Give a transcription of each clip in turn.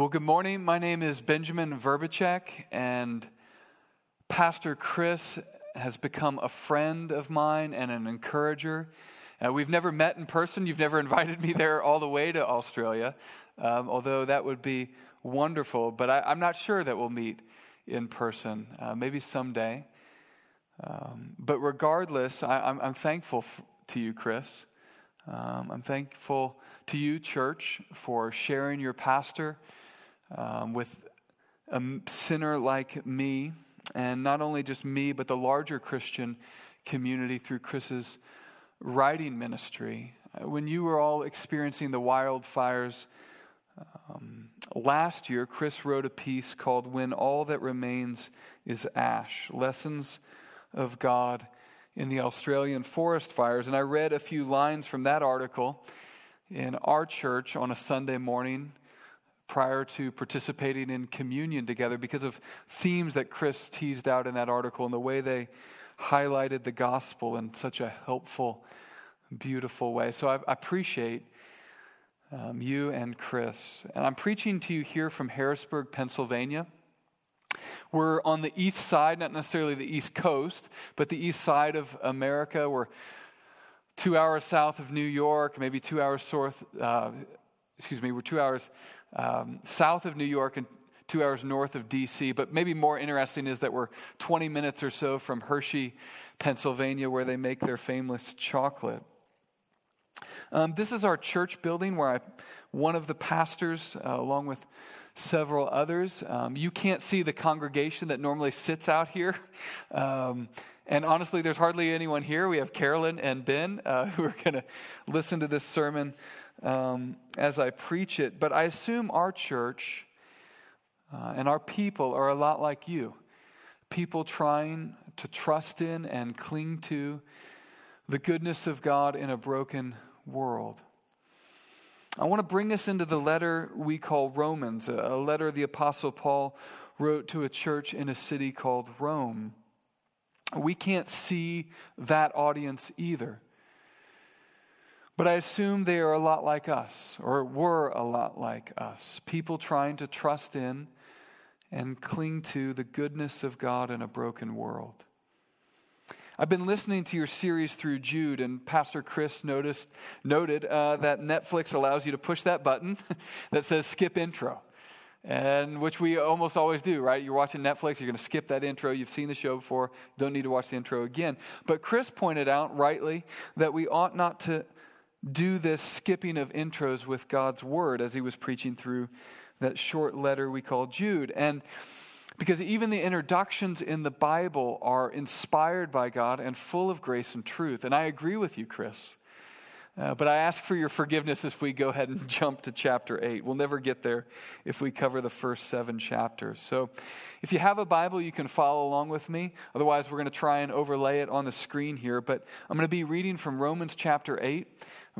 Well, good morning. My name is Benjamin Vrbicek, and Pastor Chris has become a friend of mine and an encourager. Uh, we've never met in person. You've never invited me there all the way to Australia, um, although that would be wonderful. But I, am not sure that we'll meet in person. Uh, maybe someday. Um, but regardless, I, am thankful f- to you, Chris. Um, I'm thankful to you, church, for sharing your pastor um, with a sinner like me, and not only just me, but the larger Christian community through Chris's writing ministry. Uh, when you were all experiencing the wildfires um, last year, Chris wrote a piece called When All That Remains is Ash Lessons of God in the Australian Forest Fires. And I read a few lines from that article in our church on a Sunday morning prior to participating in communion together because of themes that Chris teased out in that article and the way they highlighted the gospel in such a helpful, beautiful way. So I, appreciate um, you and Chris. And I'm preaching to you here from Harrisburg, Pennsylvania. We're on the east side, not necessarily the east coast, but the east side of America. We're two hours south of New York, maybe two hours north, uh, excuse me, we're two hours um, south of New York and two hours north of D.C. But maybe more interesting is that we're 20 minutes or so from Hershey, Pennsylvania, where they make their famous chocolate. Um, this is our church building where I, one of the pastors, uh, along with several others. Um, you can't see the congregation that normally sits out here. Um, and honestly, there's hardly anyone here. We have Carolyn and Ben uh, who are going to listen to this sermon um, as I preach it. But I assume our church uh, and our people are a lot like you people trying to trust in and cling to the goodness of God in a broken world. I want to bring us into the letter we call Romans, a letter the Apostle Paul wrote to a church in a city called Rome. We can't see that audience either. But I assume they are a lot like us, or were a lot like us. People trying to trust in and cling to the goodness of God in a broken world. I've been listening to your series through Jude, and Pastor Chris noticed, noted uh, that Netflix allows you to push that button that says skip intro and which we almost always do, right? You're watching Netflix, you're going to skip that intro. You've seen the show before, don't need to watch the intro again. But Chris pointed out rightly that we ought not to do this skipping of intros with God's word as he was preaching through that short letter we call Jude. And because even the introductions in the Bible are inspired by God and full of grace and truth. And I agree with you, Chris. Uh, but I ask for your forgiveness if we go ahead and jump to chapter 8. We'll never get there if we cover the first seven chapters. So if you have a Bible, you can follow along with me. Otherwise, we're going to try and overlay it on the screen here. But I'm going to be reading from Romans chapter 8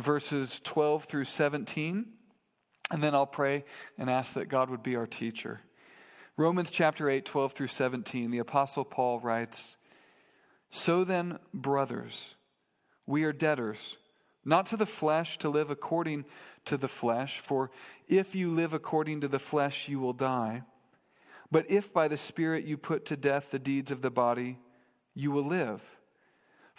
verses 12 through 17. And then I'll pray and ask that God would be our teacher. Romans chapter 8, 12 through 17, the Apostle Paul writes So then, brothers, we are debtors, not to the flesh to live according to the flesh, for if you live according to the flesh, you will die. But if by the Spirit you put to death the deeds of the body, you will live.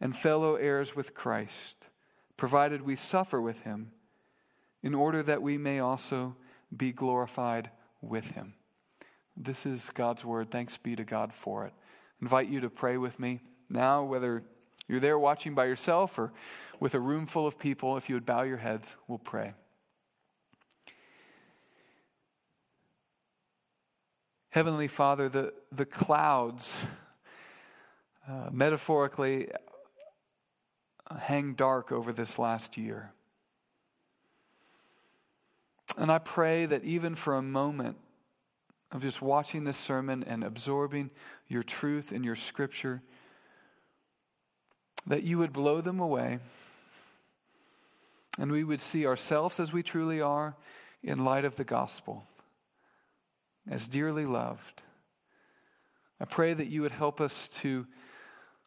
and fellow heirs with Christ, provided we suffer with him, in order that we may also be glorified with him. This is God's word. Thanks be to God for it. I invite you to pray with me now, whether you're there watching by yourself or with a room full of people. If you would bow your heads, we'll pray. Heavenly Father, the, the clouds, uh, metaphorically, hang dark over this last year. And I pray that even for a moment, of just watching this sermon and absorbing your truth and your scripture, that you would blow them away and we would see ourselves as we truly are in light of the gospel, as dearly loved. I pray that you would help us to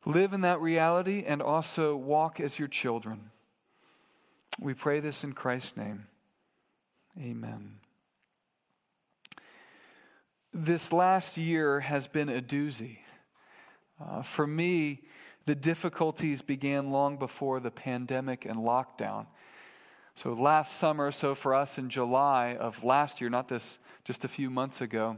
live in that reality and also walk as your children. We pray this in Christ's name. Amen. This last year has been a doozy. Uh, for me, the difficulties began long before the pandemic and lockdown. So, last summer, so for us in July of last year, not this just a few months ago,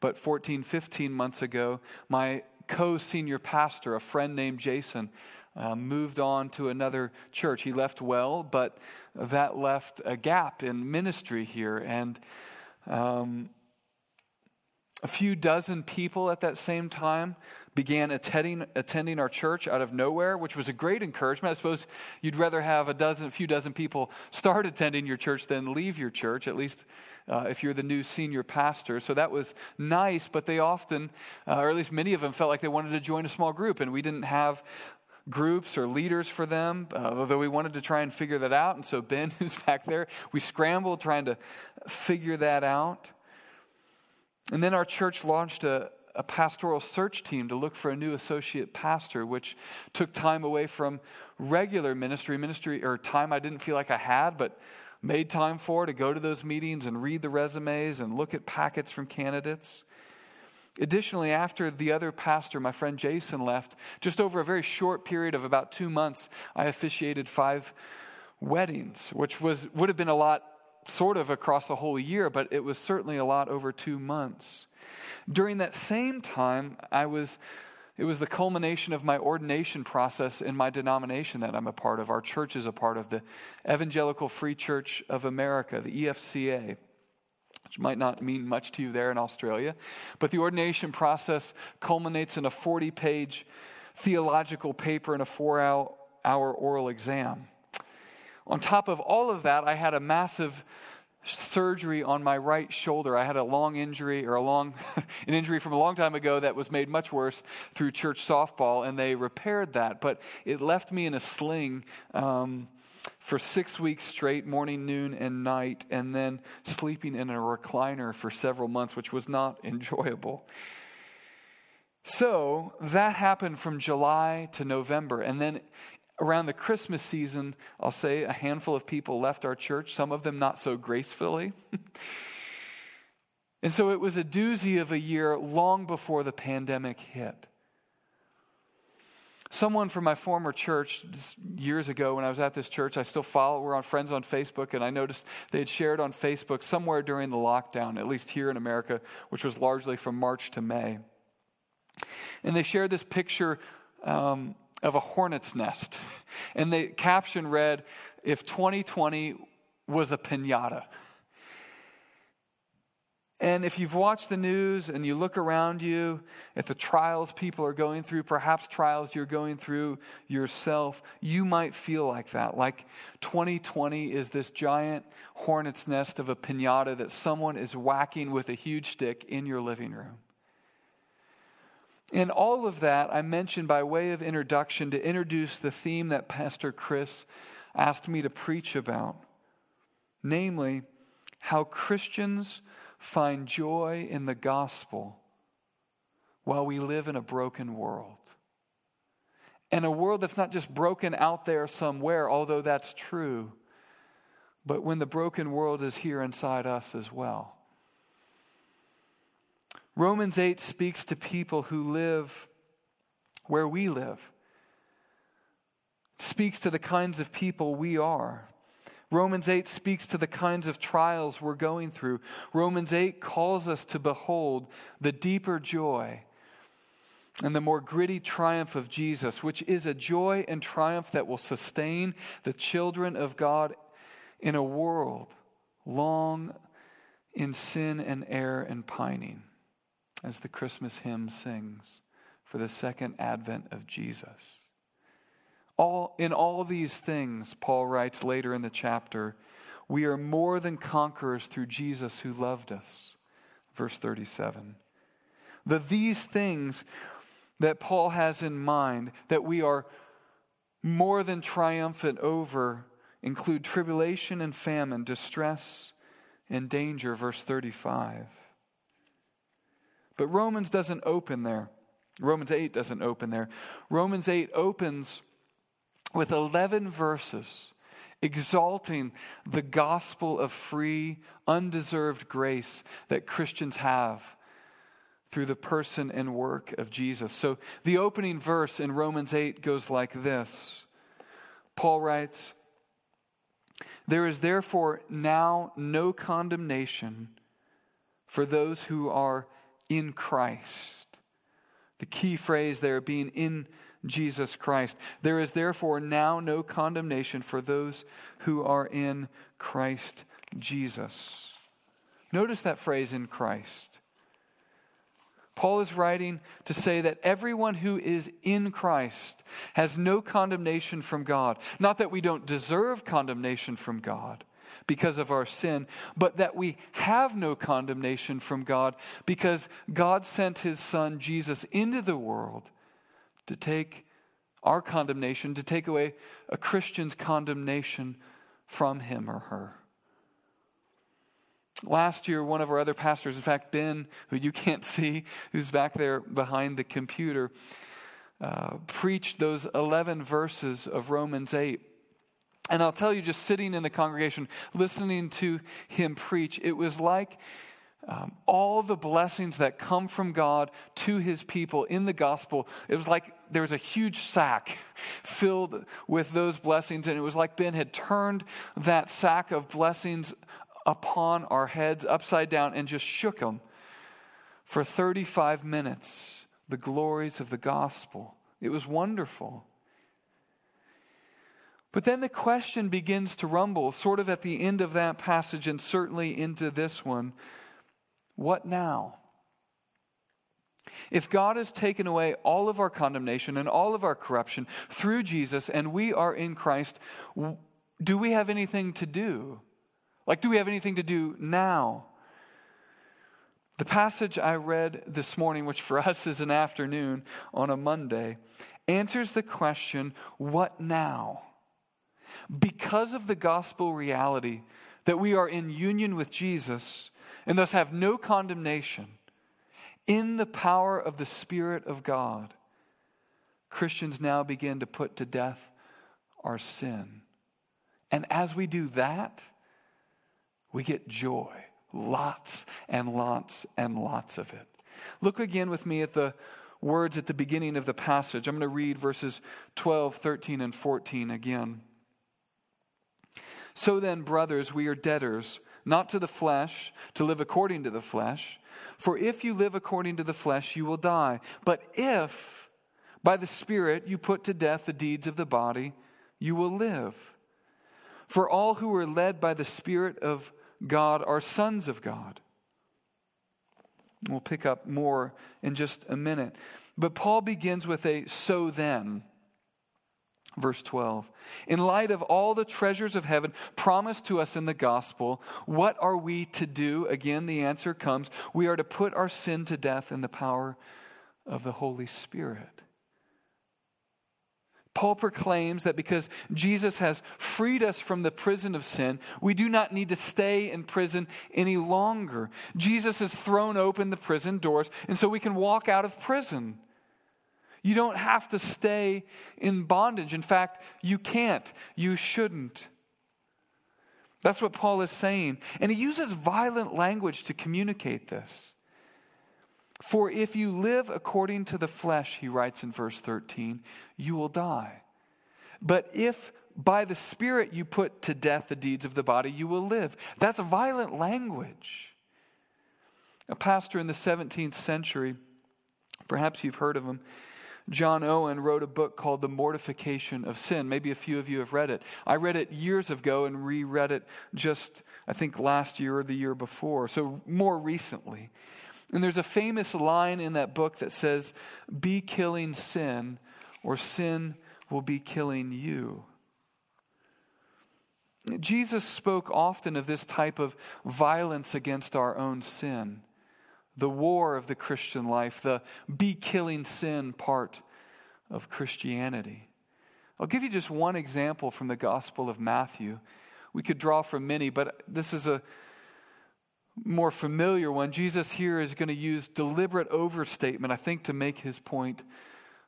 but 14, 15 months ago, my co senior pastor, a friend named Jason, uh, moved on to another church. He left well, but that left a gap in ministry here. And um, a few dozen people at that same time began attending, attending our church out of nowhere, which was a great encouragement. I suppose you'd rather have a dozen, a few dozen people start attending your church than leave your church, at least uh, if you're the new senior pastor. So that was nice, but they often, uh, or at least many of them, felt like they wanted to join a small group, and we didn't have groups or leaders for them, uh, although we wanted to try and figure that out. And so Ben, who's back there, we scrambled trying to figure that out. And then our church launched a, a pastoral search team to look for a new associate pastor, which took time away from regular ministry, ministry or time I didn't feel like I had, but made time for to go to those meetings and read the resumes and look at packets from candidates. Additionally, after the other pastor, my friend Jason, left, just over a very short period of about two months, I officiated five weddings, which was, would have been a lot sort of across a whole year, but it was certainly a lot over two months. During that same time, I was it was the culmination of my ordination process in my denomination that I'm a part of. Our church is a part of the Evangelical Free Church of America, the EFCA, which might not mean much to you there in Australia. But the ordination process culminates in a 40 page theological paper and a four hour oral exam. On top of all of that, I had a massive surgery on my right shoulder. I had a long injury or a long an injury from a long time ago that was made much worse through church softball, and they repaired that. But it left me in a sling. Um, for six weeks straight, morning, noon, and night, and then sleeping in a recliner for several months, which was not enjoyable. So that happened from July to November. And then around the Christmas season, I'll say a handful of people left our church, some of them not so gracefully. and so it was a doozy of a year long before the pandemic hit. Someone from my former church years ago when I was at this church, I still follow, we're on friends on Facebook, and I noticed they had shared on Facebook somewhere during the lockdown, at least here in America, which was largely from March to May. And they shared this picture um, of a hornet's nest. And the caption read, If 2020 was a pinata. And if you've watched the news and you look around you at the trials people are going through, perhaps trials you're going through yourself, you might feel like that. Like 2020 is this giant hornet's nest of a pinata that someone is whacking with a huge stick in your living room. And all of that I mentioned by way of introduction to introduce the theme that Pastor Chris asked me to preach about namely, how Christians find joy in the gospel while we live in a broken world. And a world that's not just broken out there somewhere, although that's true, but when the broken world is here inside us as well. Romans 8 speaks to people who live where we live, speaks to the kinds of people we are. Romans 8 speaks to the kinds of trials we're going through. Romans 8 calls us to behold the deeper joy and the more gritty triumph of Jesus, which is a joy and triumph that will sustain the children of God in a world long in sin and error and pining as the Christmas hymn sings, for the second advent of Jesus. All, in all these things, Paul writes later in the chapter, we are more than conquerors through Jesus who loved us. verse 37. The these things that Paul has in mind that we are more than triumphant over include tribulation and famine, distress and danger, verse 35. But Romans doesn't open there. Romans 8 doesn't open there. Romans 8 opens with 11 verses exalting the gospel of free, undeserved grace that Christians have through the person and work of Jesus. So the opening verse in Romans 8 goes like this Paul writes, There is therefore now no condemnation for those who are in Christ. The key phrase there being in Jesus Christ. There is therefore now no condemnation for those who are in Christ Jesus. Notice that phrase in Christ. Paul is writing to say that everyone who is in Christ has no condemnation from God. Not that we don't deserve condemnation from God because of our sin, but that we have no condemnation from God because God sent his Son Jesus into the world to take our condemnation, to take away a Christian's condemnation from him or her. Last year, one of our other pastors, in fact, Ben, who you can't see, who's back there behind the computer, uh, preached those 11 verses of Romans 8. And I'll tell you, just sitting in the congregation, listening to him preach, it was like um, all the blessings that come from God to his people in the gospel. It was like there was a huge sack filled with those blessings, and it was like Ben had turned that sack of blessings upon our heads upside down and just shook them for 35 minutes. The glories of the gospel. It was wonderful. But then the question begins to rumble, sort of at the end of that passage and certainly into this one what now? If God has taken away all of our condemnation and all of our corruption through Jesus and we are in Christ, do we have anything to do? Like, do we have anything to do now? The passage I read this morning, which for us is an afternoon on a Monday, answers the question what now? Because of the gospel reality that we are in union with Jesus and thus have no condemnation, in the power of the Spirit of God, Christians now begin to put to death our sin. And as we do that, we get joy. Lots and lots and lots of it. Look again with me at the words at the beginning of the passage. I'm going to read verses 12, 13, and 14 again. So then, brothers, we are debtors, not to the flesh, to live according to the flesh. For if you live according to the flesh, you will die. But if by the Spirit you put to death the deeds of the body, you will live. For all who are led by the Spirit of God are sons of God. We'll pick up more in just a minute. But Paul begins with a so then. Verse 12. In light of all the treasures of heaven promised to us in the gospel, what are we to do? Again, the answer comes we are to put our sin to death in the power of the Holy Spirit. Paul proclaims that because Jesus has freed us from the prison of sin, we do not need to stay in prison any longer. Jesus has thrown open the prison doors, and so we can walk out of prison. You don't have to stay in bondage. In fact, you can't. You shouldn't. That's what Paul is saying. And he uses violent language to communicate this. For if you live according to the flesh, he writes in verse 13, you will die. But if by the Spirit you put to death the deeds of the body, you will live. That's violent language. A pastor in the 17th century, perhaps you've heard of him, John Owen wrote a book called The Mortification of Sin. Maybe a few of you have read it. I read it years ago and reread it just, I think, last year or the year before, so more recently. And there's a famous line in that book that says, Be killing sin, or sin will be killing you. Jesus spoke often of this type of violence against our own sin. The war of the Christian life, the be killing sin part of Christianity. I'll give you just one example from the Gospel of Matthew. We could draw from many, but this is a more familiar one. Jesus here is going to use deliberate overstatement, I think, to make his point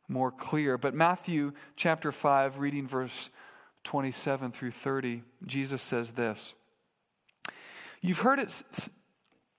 more clear. But Matthew chapter 5, reading verse 27 through 30, Jesus says this You've heard it,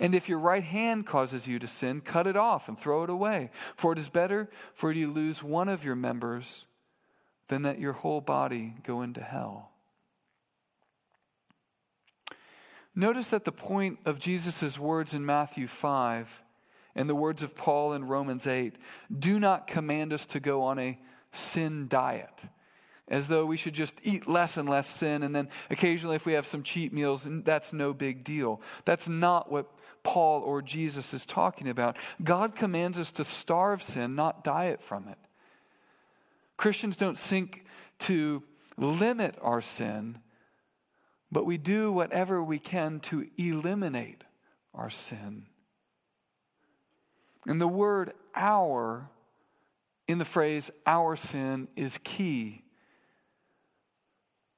And if your right hand causes you to sin, cut it off and throw it away. For it is better for you to lose one of your members than that your whole body go into hell. Notice that the point of Jesus' words in Matthew 5 and the words of Paul in Romans 8 do not command us to go on a sin diet, as though we should just eat less and less sin, and then occasionally, if we have some cheat meals, that's no big deal. That's not what Paul or Jesus is talking about. God commands us to starve sin, not diet from it. Christians don't seek to limit our sin, but we do whatever we can to eliminate our sin. And the word our in the phrase our sin is key.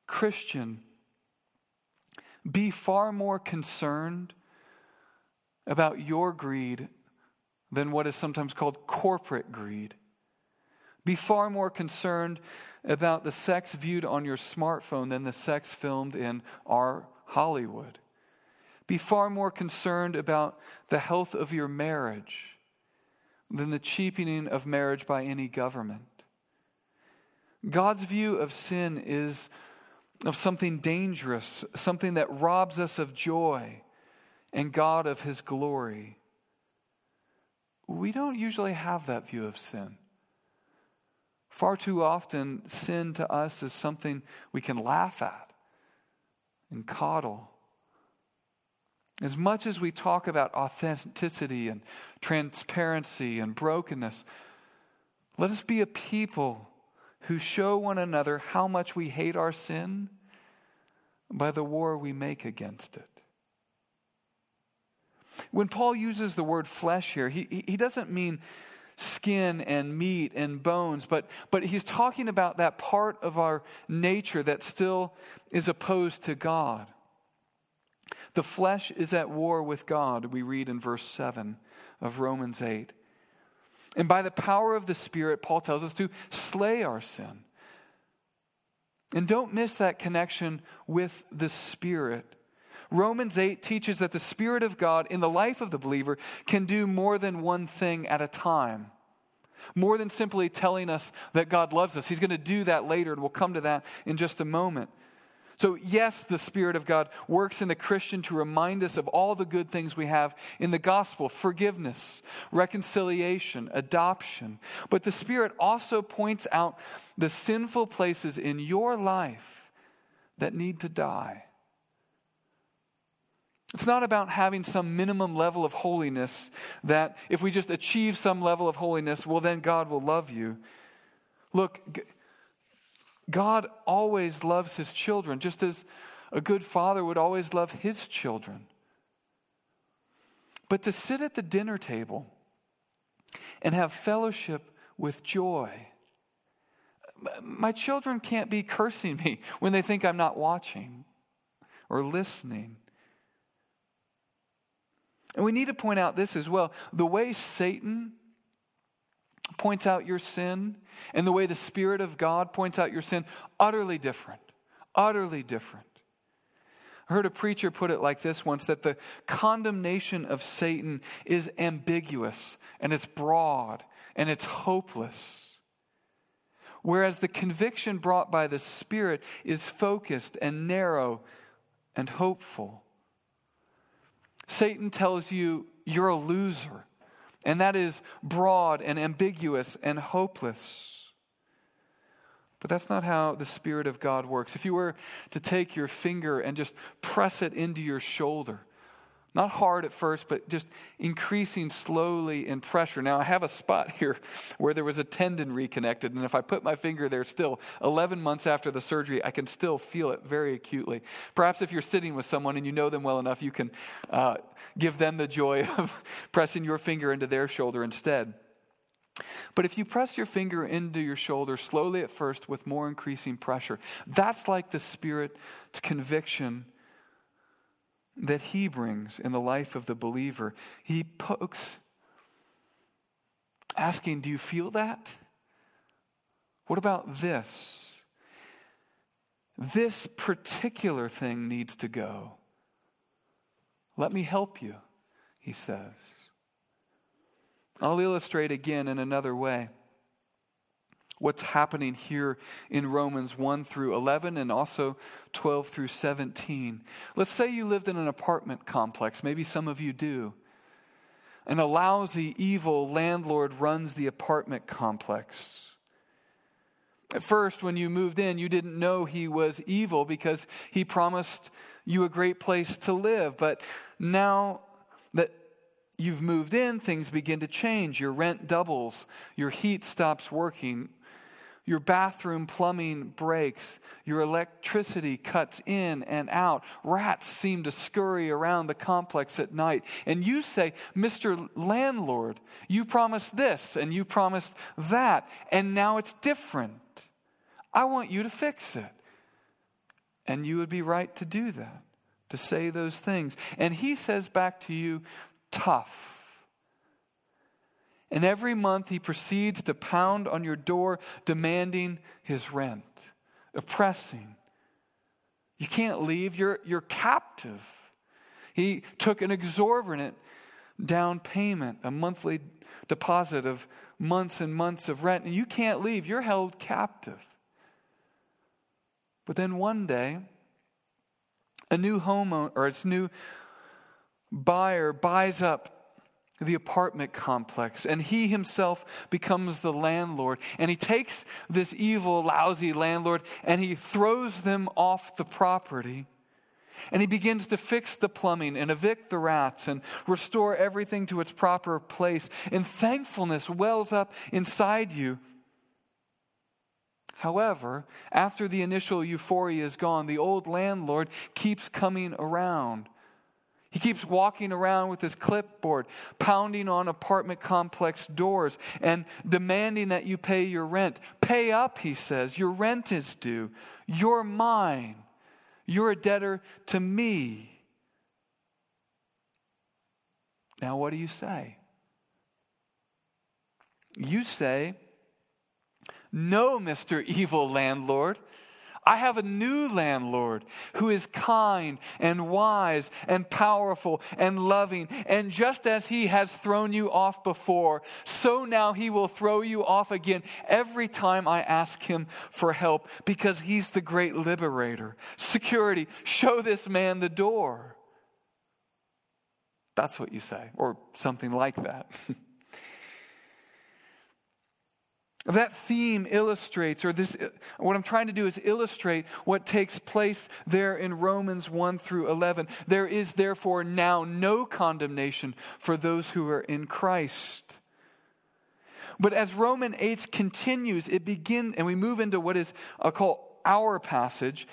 Christian, be far more concerned about your greed than what is sometimes called corporate greed. Be far more concerned about the sex viewed on your smartphone than the sex filmed in our Hollywood. Be far more concerned about the health of your marriage than the cheapening of marriage by any government. God's view of sin is of something dangerous, something that robs us of joy and God of his glory. We don't usually have that view of sin. Far too often, sin to us is something we can laugh at and coddle. As much as we talk about authenticity and transparency and brokenness, let us be a people who show one another how much we hate our sin by the war we make against it. When Paul uses the word flesh here, he, he doesn't mean skin and meat and bones, but, but he's talking about that part of our nature that still is opposed to God. The flesh is at war with God, we read in verse 7 of Romans 8. And by the power of the Spirit, Paul tells us to slay our sin. And don't miss that connection with the Spirit. Romans 8 teaches that the Spirit of God in the life of the believer can do more than one thing at a time. More than simply telling us that God loves us. He's going to do that later, and we'll come to that in just a moment. So, yes, the Spirit of God works in the Christian to remind us of all the good things we have in the gospel forgiveness, reconciliation, adoption. But the Spirit also points out the sinful places in your life that need to die. It's not about having some minimum level of holiness that if we just achieve some level of holiness, well, then God will love you. Look, God always loves his children, just as a good father would always love his children. But to sit at the dinner table and have fellowship with joy, my children can't be cursing me when they think I'm not watching or listening. And we need to point out this as well. The way Satan points out your sin and the way the Spirit of God points out your sin, utterly different. Utterly different. I heard a preacher put it like this once that the condemnation of Satan is ambiguous and it's broad and it's hopeless. Whereas the conviction brought by the Spirit is focused and narrow and hopeful. Satan tells you you're a loser And that is broad and ambiguous and hopeless. But that's not how the Spirit of God works. If you were to take your finger and just press it into your shoulder, not hard at first, but just increasing slowly in pressure. Now, I have a spot here where there was a tendon reconnected, and if I put my finger there still, 11 months after the surgery, I can still feel it very acutely. Perhaps if you're sitting with someone and you know them well enough, you can uh, give them the joy of pressing your finger into their shoulder instead. But if you press your finger into your shoulder slowly at first with more increasing pressure, that's like the Spirit's conviction that he brings in the life of the believer. He pokes, asking, Do you feel that? What about this? This particular thing needs to go. Let me help you, he says. I'll illustrate again in another way what's happening here in Romans 1 through 11 and also 12 through 17. Let's say you lived in an apartment complex, maybe some of you do, and a lousy, evil landlord runs the apartment complex. At first, when you moved in, you didn't know he was evil because he promised you a great place to live. But now that you've moved in, things begin to change. Your rent doubles, your heat stops working, your bathroom plumbing breaks. Your electricity cuts in and out. Rats seem to scurry around the complex at night. And you say, Mr. Landlord, you promised this and you promised that, and now it's different. I want you to fix it. And you would be right to do that, to say those things. And he says back to you, tough and every month he proceeds to pound on your door, demanding his rent, oppressing. You can't leave, you're, you're captive. He took an exorbitant down payment, a monthly deposit of months and months of rent, and you can't leave. You're held captive. But then one day, a new homeowner or its new buyer buys up the apartment complex, and he himself becomes the landlord. And he takes this evil, lousy landlord and he throws them off the property. And he begins to fix the plumbing and evict the rats and restore everything to its proper place. And thankfulness wells up inside you. However, after the initial euphoria is gone, the old landlord keeps coming around. He keeps walking around with his clipboard, pounding on apartment complex doors and demanding that you pay your rent. Pay up, he says. Your rent is due. You're mine. You're a debtor to me. Now, what do you say? You say, No, Mr. Evil Landlord. I have a new landlord who is kind and wise and powerful and loving. And just as he has thrown you off before, so now he will throw you off again every time I ask him for help because he's the great liberator. Security, show this man the door. That's what you say, or something like that. That theme illustrates, or this, what I'm trying to do is illustrate what takes place there in Romans 1 through 11. There is therefore now no condemnation for those who are in Christ. But as Roman 8 continues, it begins, and we move into what is I'll call our passage,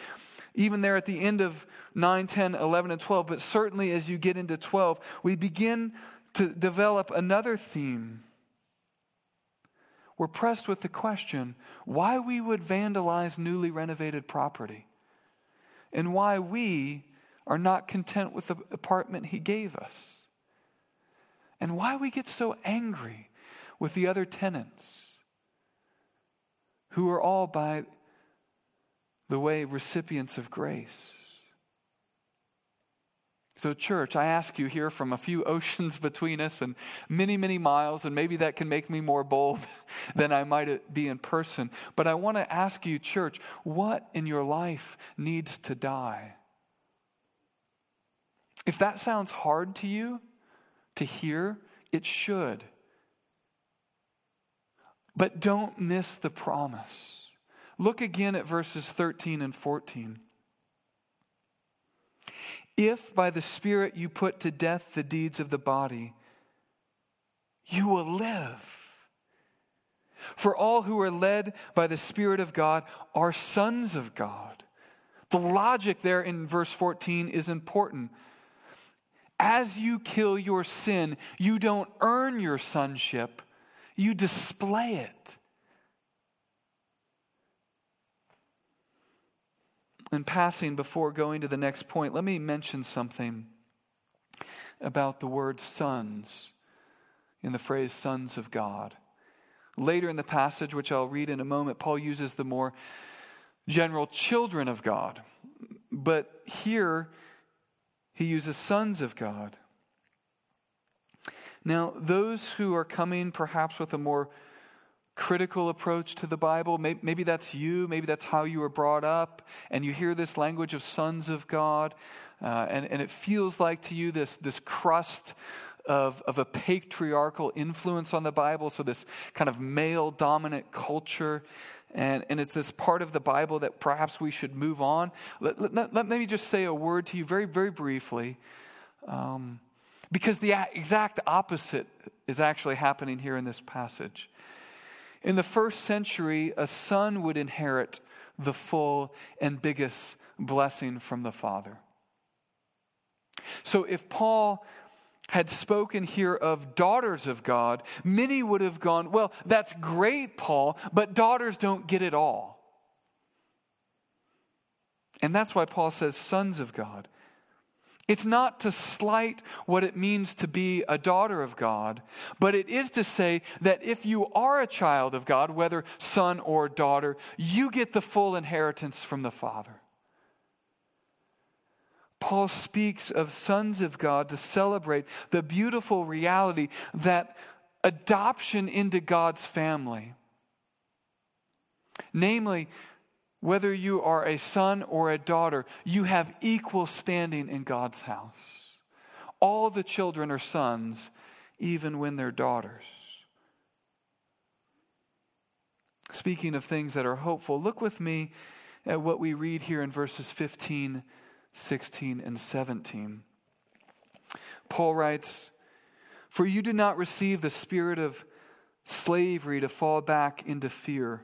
even there at the end of 9, 10, 11, and 12. But certainly as you get into 12, we begin to develop another theme we're pressed with the question why we would vandalize newly renovated property and why we are not content with the apartment he gave us and why we get so angry with the other tenants who are all by the way recipients of grace so, church, I ask you here from a few oceans between us and many, many miles, and maybe that can make me more bold than I might be in person. But I want to ask you, church, what in your life needs to die? If that sounds hard to you to hear, it should. But don't miss the promise. Look again at verses 13 and 14. If by the Spirit you put to death the deeds of the body, you will live. For all who are led by the Spirit of God are sons of God. The logic there in verse 14 is important. As you kill your sin, you don't earn your sonship, you display it. In passing, before going to the next point, let me mention something about the word sons in the phrase sons of God. Later in the passage, which I'll read in a moment, Paul uses the more general children of God. But here, he uses sons of God. Now, those who are coming perhaps with a more critical approach to the Bible, maybe, that's you, maybe that's how you were brought up, and you hear this language of sons of God, uh, and, and it feels like to you this, this crust of, of a patriarchal influence on the Bible, so this kind of male dominant culture. And, and it's this part of the Bible that perhaps we should move on. Let, let, let me just say a word to you very, very briefly. Um, because the exact opposite is actually happening here in this passage. In the first century, a son would inherit the full and biggest blessing from the Father. So if Paul had spoken here of daughters of God, many would have gone, Well, that's great, Paul, but daughters don't get it all. And that's why Paul says sons of God. It's not to slight what it means to be a daughter of God, but it is to say that if you are a child of God, whether son or daughter, you get the full inheritance from the Father. Paul speaks of sons of God to celebrate the beautiful reality that adoption into God's family, namely, whether you are a son or a daughter, you have equal standing in God's house. All the children are sons, even when they're daughters. Speaking of things that are hopeful, look with me at what we read here in verses 15 16, and 17. Paul writes, For you did not receive the spirit of slavery to fall back into fear,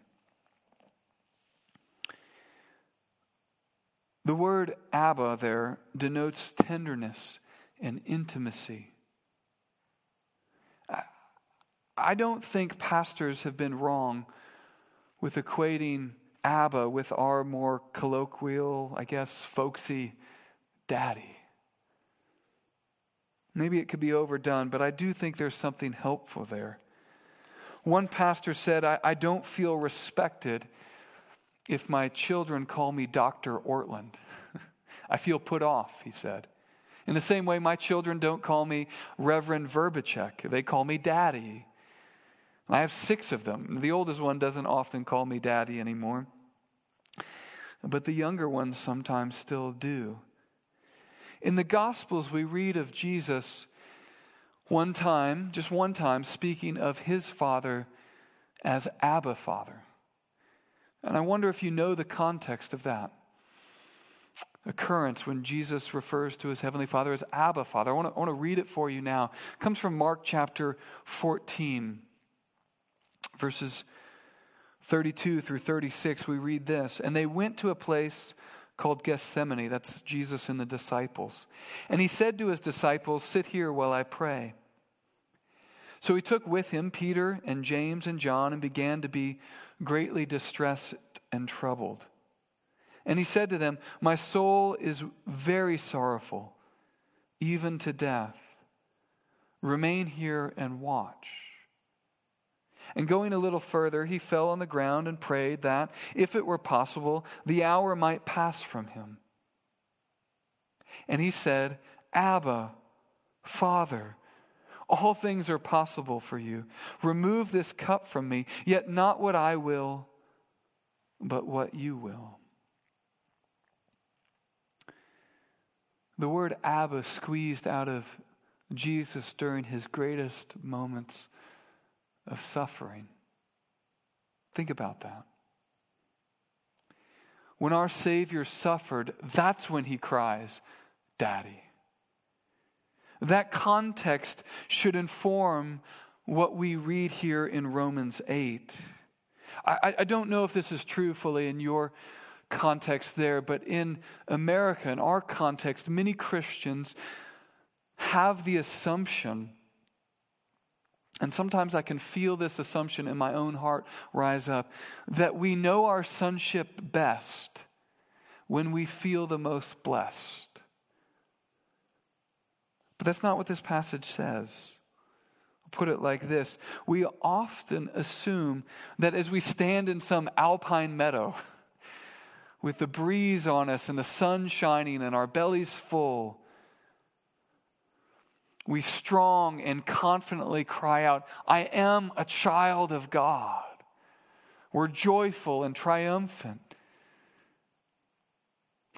The word Abba there denotes tenderness and intimacy. I don't think pastors have been wrong with equating Abba with our more colloquial, I guess, folksy daddy. Maybe it could be overdone, but I do think there's something helpful there. One pastor said, I, I don't feel respected if my children call me Dr. Ortlund. I feel put off, he said. In the same way, my children don't call me Reverend Vrbicek, they call me Daddy. I have six of them. The oldest one doesn't often call me Daddy anymore, but the younger ones sometimes still do. In the Gospels, we read of Jesus one time, just one time, speaking of his Father as Abba Father. And I wonder if you know the context of that occurrence when Jesus refers to his Heavenly Father as Abba Father. I want to, I want to read it for you now. It comes from Mark chapter 14, verses 32 through 36. We read this And they went to a place called Gethsemane. That's Jesus and the disciples. And he said to his disciples, Sit here while I pray. So he took with him Peter and James and John and began to be greatly distressed and troubled. And he said to them, My soul is very sorrowful, even to death. Remain here and watch. And going a little further, he fell on the ground and prayed that, if it were possible, the hour might pass from him. And he said, Abba, Father, all things are possible for you. Remove this cup from me, yet not what I will, but what you will. The word Abba squeezed out of Jesus during his greatest moments of suffering. Think about that. When our Savior suffered, that's when he cries, Daddy. That context should inform what we read here in Romans 8. I, I, don't know if this is true fully in your context there, but in America, in our context, many Christians have the assumption, and sometimes I can feel this assumption in my own heart rise up, that we know our sonship best when we feel the most blessed. But that's not what this passage says. I'll put it like this We often assume that as we stand in some alpine meadow with the breeze on us and the sun shining and our bellies full, we strong and confidently cry out, I am a child of God. We're joyful and triumphant.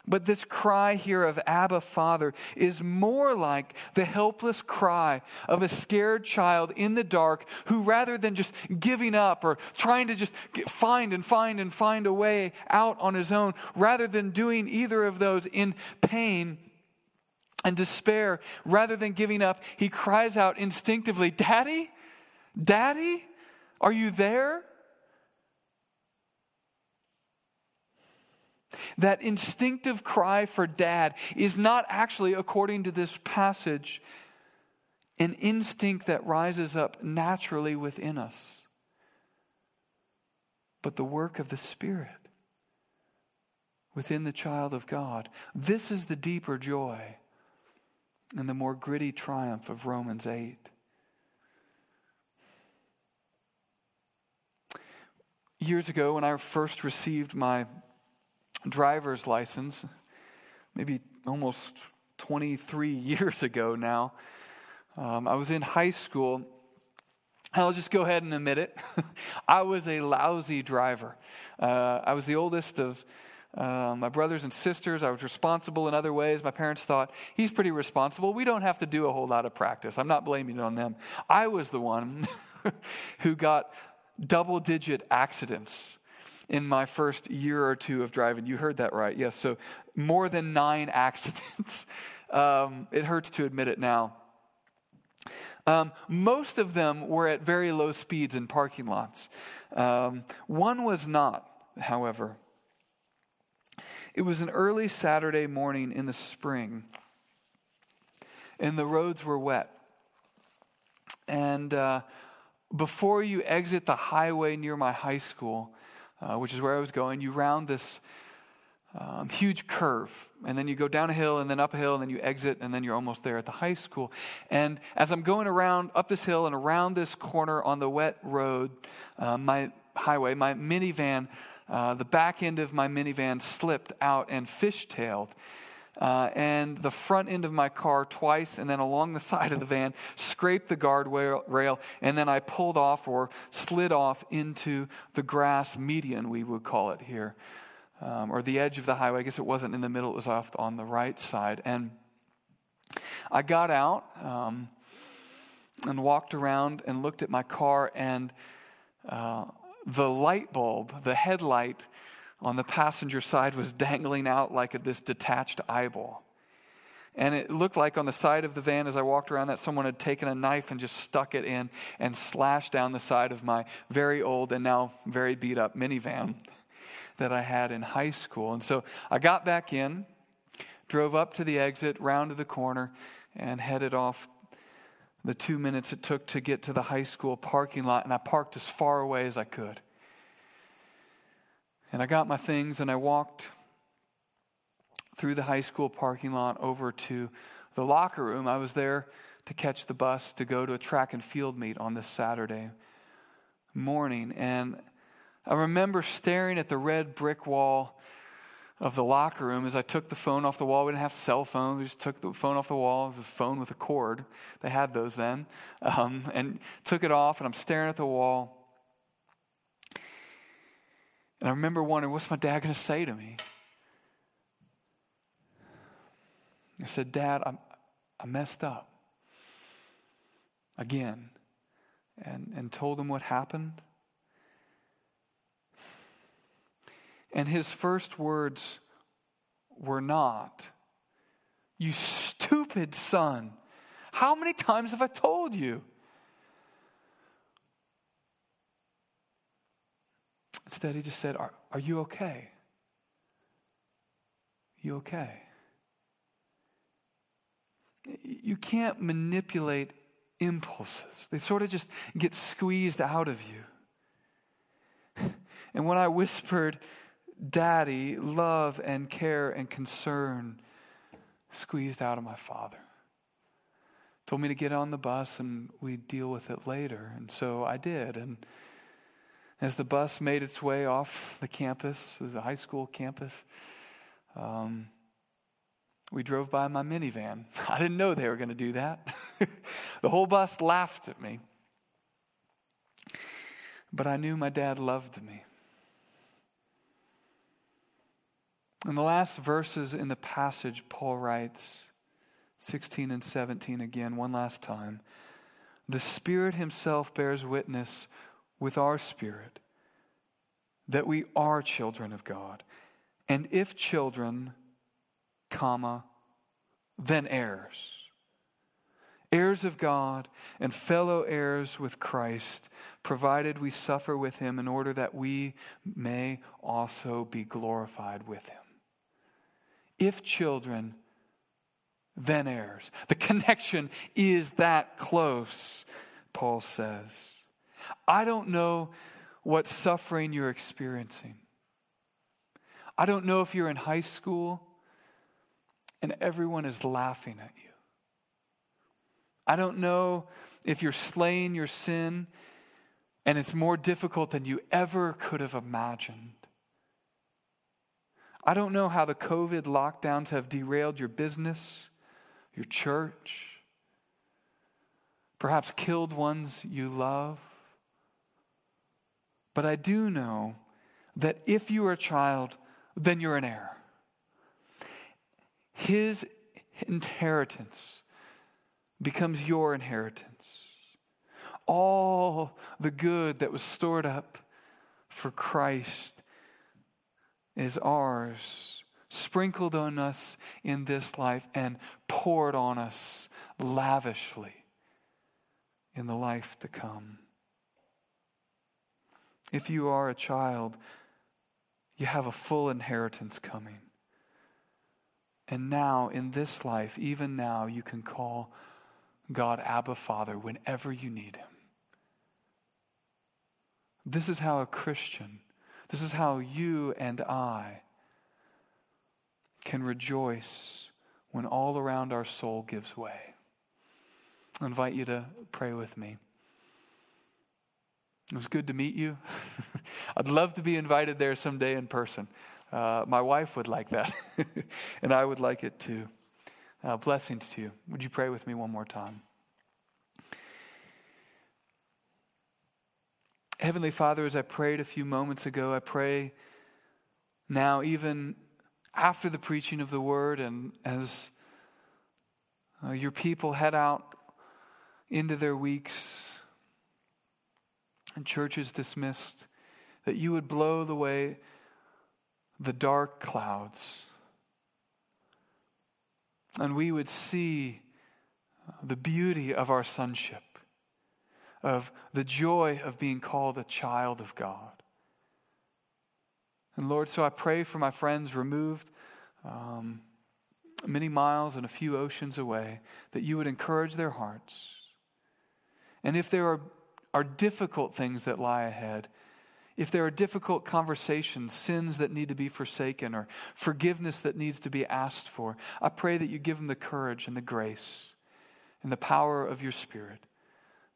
But this cry here of Abba, Father, is more like the helpless cry of a scared child in the dark who, rather than just giving up or trying to just find and find and find a way out on his own, rather than doing either of those in pain, and despair, rather than giving up, he cries out instinctively, Daddy? Daddy? Are you there? That instinctive cry for dad is not actually, according to this passage, an instinct that rises up naturally within us, but the work of the Spirit within the child of God. This is the deeper joy and the more gritty triumph of Romans 8. Years ago, when I first received my driver's license, maybe almost 23 years ago now. Um, I was in high school. And I'll just go ahead and admit it. I was a lousy driver. Uh, I was the oldest of uh, my brothers and sisters. I was responsible in other ways. My parents thought, he's pretty responsible. We don't have to do a whole lot of practice. I'm not blaming it on them. I was the one who got double digit accidents in my first year or two of driving. You heard that right. Yes. So more than nine accidents. Um, it hurts to admit it now. Um, most of them were at very low speeds in parking lots. Um, one was not, however. It was an early Saturday morning in the spring, and the roads were wet. And uh, before you exit the highway near my high school, uh, which is where I was going, you round this um, huge curve. And then you go down a hill and then up a hill and then you exit and then you're almost there at the high school. And as I'm going around up this hill and around this corner on the wet road, uh, my highway, my minivan, uh, the back end of my minivan slipped out and fishtailed uh, and the front end of my car twice, and then along the side of the van, scraped the guardrail, rail, and then I pulled off or slid off into the grass median, we would call it here, um, or the edge of the highway. I guess it wasn't in the middle, it was off on the right side. And I got out um, and walked around and looked at my car, and uh, the light bulb, the headlight, on the passenger side was dangling out like a, this detached eyeball. And it looked like on the side of the van as I walked around that someone had taken a knife and just stuck it in and slashed down the side of my very old and now very beat up minivan that I had in high school. And so I got back in, drove up to the exit, rounded the corner, and headed off the two minutes it took to get to the high school parking lot. And I parked as far away as I could. And I got my things and I walked through the high school parking lot over to the locker room. I was there to catch the bus to go to a track and field meet on this Saturday. morning. And I remember staring at the red brick wall of the locker room as I took the phone off the wall. We didn't have cell phones. We just took the phone off the wall. It was a phone with a cord. They had those then. Um, and took it off, and I'm staring at the wall. And I remember wondering, what's my dad going to say to me? I said, Dad, I'm, I messed up again. And, and told him what happened. And his first words were not, You stupid son, how many times have I told you? Instead, he just said, Are, are you okay? You okay? You can't manipulate impulses, they sort of just get squeezed out of you. And when I whispered, Daddy, love and care and concern, squeezed out of my father. Told me to get on the bus and we'd deal with it later. And so I did. And as the bus made its way off the campus, the high school campus, um, we drove by my minivan. I didn't know they were going to do that. the whole bus laughed at me. But I knew my dad loved me. In the last verses in the passage, Paul writes, 16 and 17 again, one last time. The Spirit Himself bears witness with our spirit that we are children of God. And if children, comma, then heirs. Heirs of God and fellow heirs with Christ, provided we suffer with him in order that we may also be glorified with him. If children, then heirs. The connection is that close, Paul says. I don't know what suffering you're experiencing. I don't know if you're in high school and everyone is laughing at you. I don't know if you're slaying your sin and it's more difficult than you ever could have imagined. I don't know how the COVID lockdowns have derailed your business, your church, perhaps killed ones you love. But I do know that if you are a child, then you're an heir. His inheritance becomes your inheritance. All the good that was stored up for Christ is ours, sprinkled on us in this life and poured on us lavishly in the life to come. If you are a child, you have a full inheritance coming. And now, in this life, even now, you can call God Abba Father whenever you need Him. This is how a Christian, this is how you and I can rejoice when all around our soul gives way. I invite you to pray with me. It was good to meet you. I'd love to be invited there someday in person. Uh, my wife would like that, and I would like it too. Uh, blessings to you. Would you pray with me one more time? Heavenly Father, as I prayed a few moments ago, I pray now, even after the preaching of the word, and as uh, your people head out into their weeks, and churches dismissed, that you would blow the way the dark clouds. And we would see the beauty of our sonship, of the joy of being called a child of God. And Lord, so I pray for my friends removed um, many miles and a few oceans away, that you would encourage their hearts. And if there are are difficult things that lie ahead, if there are difficult conversations, sins that need to be forsaken, or forgiveness that needs to be asked for, I pray that you give them the courage and the grace and the power of your Spirit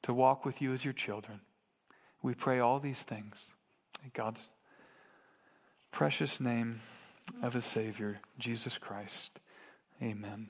to walk with you as your children. We pray all these things in God's precious name of his Savior, Jesus Christ. Amen.